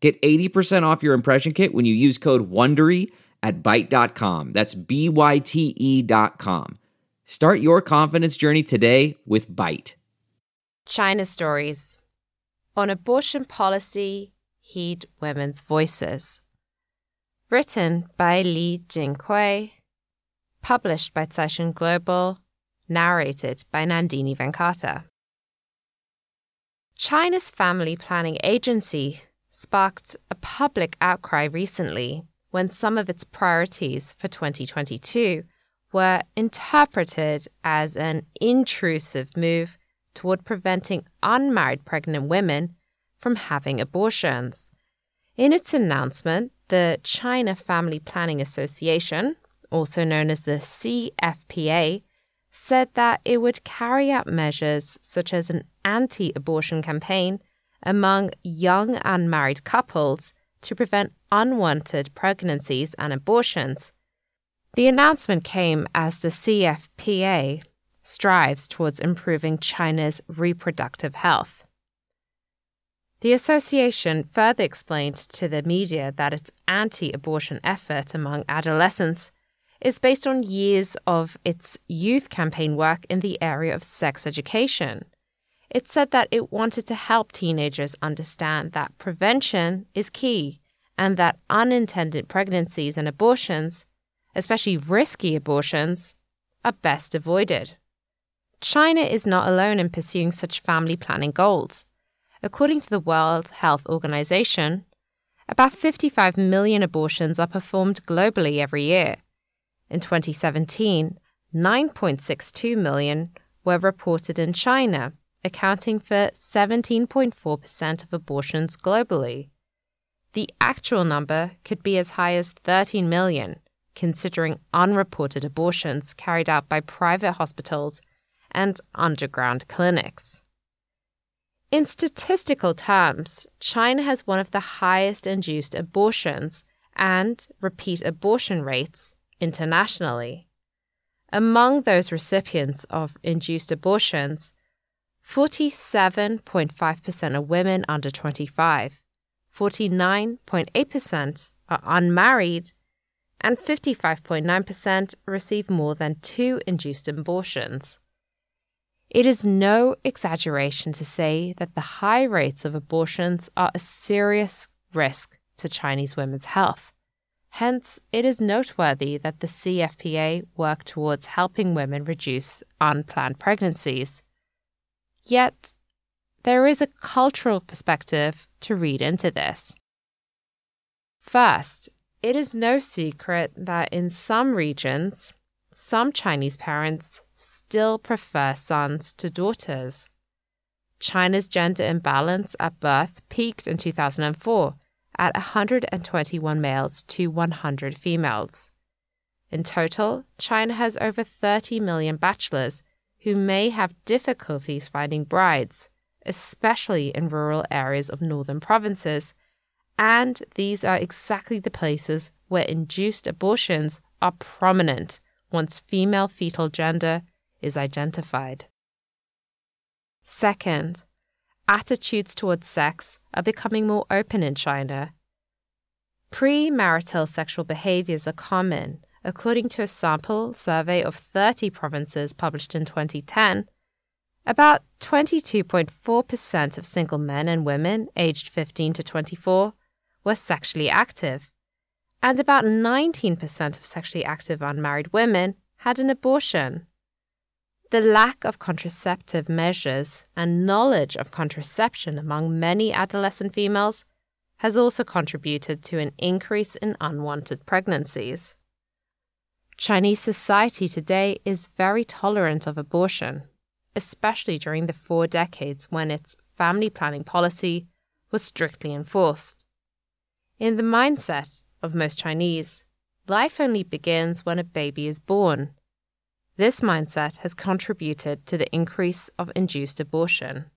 Get 80% off your impression kit when you use code WONDERY at Byte.com. That's B-Y-T-E dot com. Start your confidence journey today with Byte. China Stories. On abortion policy, heed women's voices. Written by Li Jinghui. Published by Caixin Global. Narrated by Nandini Venkata. China's Family Planning Agency sparked a public outcry recently when some of its priorities for 2022 were interpreted as an intrusive move toward preventing unmarried pregnant women from having abortions. In its announcement, the China Family Planning Association, also known as the CFPA, said that it would carry out measures such as an anti abortion campaign among young unmarried couples to prevent unwanted pregnancies and abortions. The announcement came as the CFPA strives towards improving China's reproductive health. The association further explained to the media that its anti abortion effort among adolescents is based on years of its youth campaign work in the area of sex education. It said that it wanted to help teenagers understand that prevention is key and that unintended pregnancies and abortions, especially risky abortions, are best avoided. China is not alone in pursuing such family planning goals. According to the World Health Organization, about 55 million abortions are performed globally every year. In 2017, 9.62 million were reported in China, accounting for 17.4% of abortions globally. The actual number could be as high as 13 million, considering unreported abortions carried out by private hospitals and underground clinics. In statistical terms, China has one of the highest induced abortions and repeat abortion rates internationally. Among those recipients of induced abortions, 47.5% are women under 25, 49.8% are unmarried, and 55.9% receive more than two induced abortions. It is no exaggeration to say that the high rates of abortions are a serious risk to Chinese women's health. Hence, it is noteworthy that the CFPA work towards helping women reduce unplanned pregnancies. Yet, there is a cultural perspective to read into this. First, it is no secret that in some regions, some Chinese parents still prefer sons to daughters. China's gender imbalance at birth peaked in 2004 at 121 males to 100 females. In total, China has over 30 million bachelors who may have difficulties finding brides, especially in rural areas of northern provinces, and these are exactly the places where induced abortions are prominent once female fetal gender is identified. Second, attitudes towards sex are becoming more open in China. Premarital sexual behaviors are common, according to a sample survey of 30 provinces published in 2010. About 22.4% of single men and women aged 15 to 24 were sexually active, and about 19% of sexually active unmarried women had an abortion. The lack of contraceptive measures and knowledge of contraception among many adolescent females has also contributed to an increase in unwanted pregnancies. Chinese society today is very tolerant of abortion, especially during the four decades when its family planning policy was strictly enforced. In the mindset of most Chinese, life only begins when a baby is born. This mindset has contributed to the increase of induced abortion.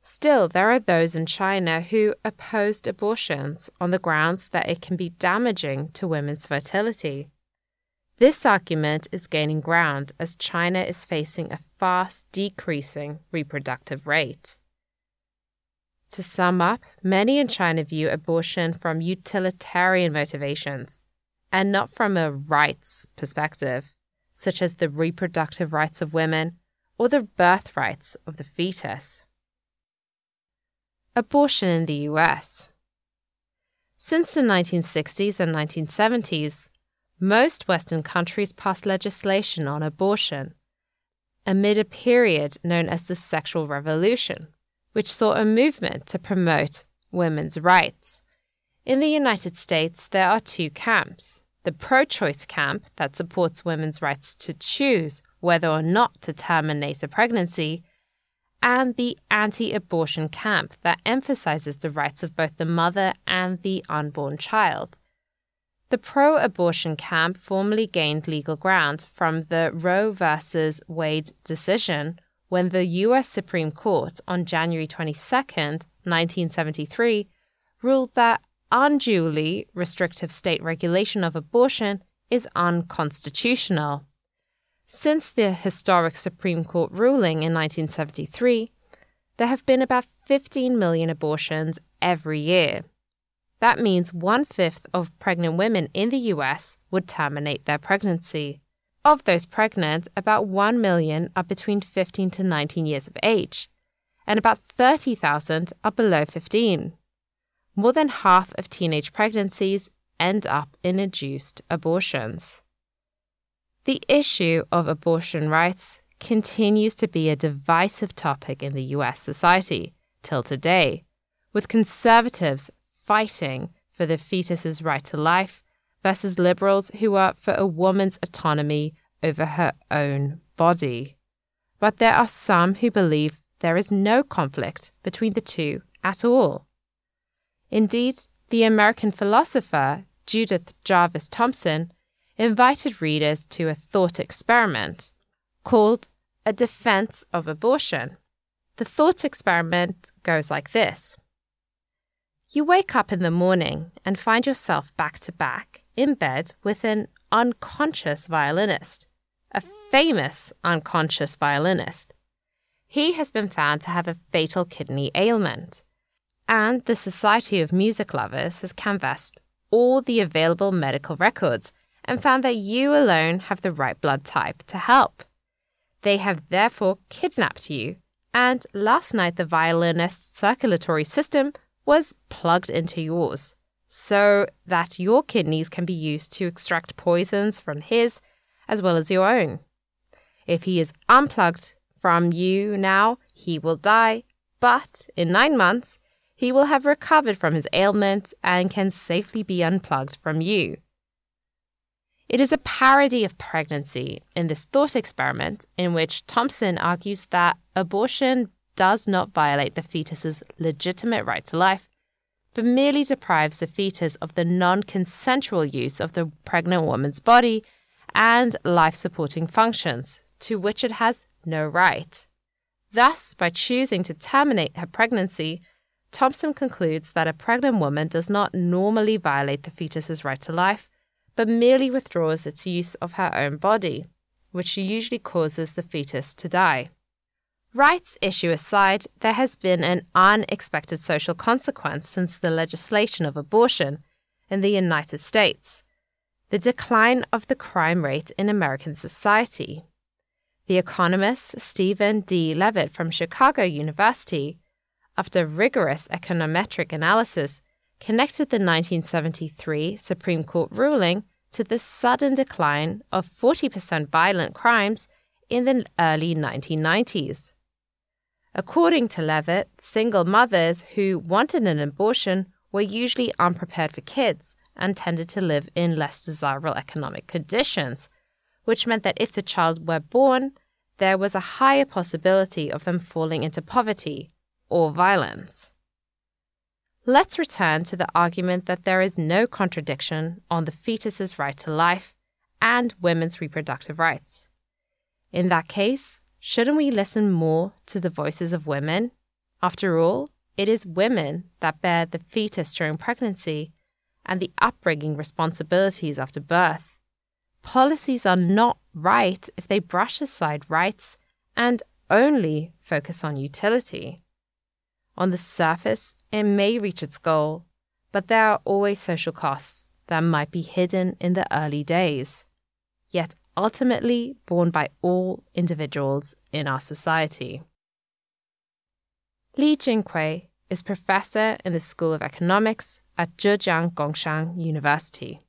Still, there are those in China who opposed abortions on the grounds that it can be damaging to women's fertility. This argument is gaining ground as China is facing a fast decreasing reproductive rate. To sum up, many in China view abortion from utilitarian motivations and not from a rights perspective, such as the reproductive rights of women or the birth rights of the fetus. Abortion in the US. Since the 1960s and 1970s, most Western countries passed legislation on abortion amid a period known as the Sexual Revolution which saw a movement to promote women's rights. In the United States, there are two camps the pro choice camp that supports women's rights to choose whether or not to terminate a pregnancy, and the anti abortion camp that emphasizes the rights of both the mother and the unborn child. The pro abortion camp formally gained legal ground from the Roe v. Wade decision, when the US Supreme Court on January 22, 1973, ruled that unduly restrictive state regulation of abortion is unconstitutional. Since the historic Supreme Court ruling in 1973, there have been about 15 million abortions every year. That means one fifth of pregnant women in the US would terminate their pregnancy. Of those pregnant, about 1 million are between 15 to 19 years of age, and about 30,000 are below 15. More than half of teenage pregnancies end up in induced abortions. The issue of abortion rights continues to be a divisive topic in the US society till today, with conservatives fighting for the fetus's right to life versus liberals who are for a woman's autonomy over her own body. But there are some who believe there is no conflict between the two at all. Indeed, the American philosopher Judith Jarvis Thomson invited readers to a thought experiment called A Defense of Abortion. The thought experiment goes like this You wake up in the morning and find yourself back to back in bed with an unconscious violinist, a famous unconscious violinist. He has been found to have a fatal kidney ailment, and the Society of Music Lovers has canvassed all the available medical records and found that you alone have the right blood type to help. They have therefore kidnapped you, and last night the violinist's circulatory system was plugged into yours so that your kidneys can be used to extract poisons from his as well as your own. If he is unplugged from you now, he will die, but in nine months, he will have recovered from his ailment and can safely be unplugged from you. It is a parody of pregnancy in this thought experiment in which Thomson argues that abortion does not violate the fetus's legitimate right to life, but merely deprives the fetus of the non consensual use of the pregnant woman's body and life supporting functions, to which it has no right. Thus, by choosing to terminate her pregnancy, Thomson concludes that a pregnant woman does not normally violate the fetus's right to life, but merely withdraws its use of her own body, which usually causes the fetus to die. Rights issue aside, there has been an unexpected social consequence since the legislation of abortion in the United States the decline of the crime rate in American society. The economist Stephen D. Levitt from Chicago University, after rigorous econometric analysis, connected the 1973 Supreme Court ruling to the sudden decline of 40% violent crimes in the early 1990s. According to Levitt, single mothers who wanted an abortion were usually unprepared for kids and tended to live in less desirable economic conditions, which meant that if the child were born, there was a higher possibility of them falling into poverty or violence. let's return to the argument that there is no contradiction on the fetus's right to life and women's reproductive rights. In that case, shouldn't we listen more to the voices of women? After all, it is women that bear the fetus during pregnancy and the upbringing responsibilities after birth. Policies are not right if they brush aside rights and only focus on utility. On the surface, it may reach its goal, but there are always social costs that might be hidden in the early days, yet ultimately borne by all individuals in our society. Li Jinghui is professor in the School of Economics at Zhejiang Gongshang University.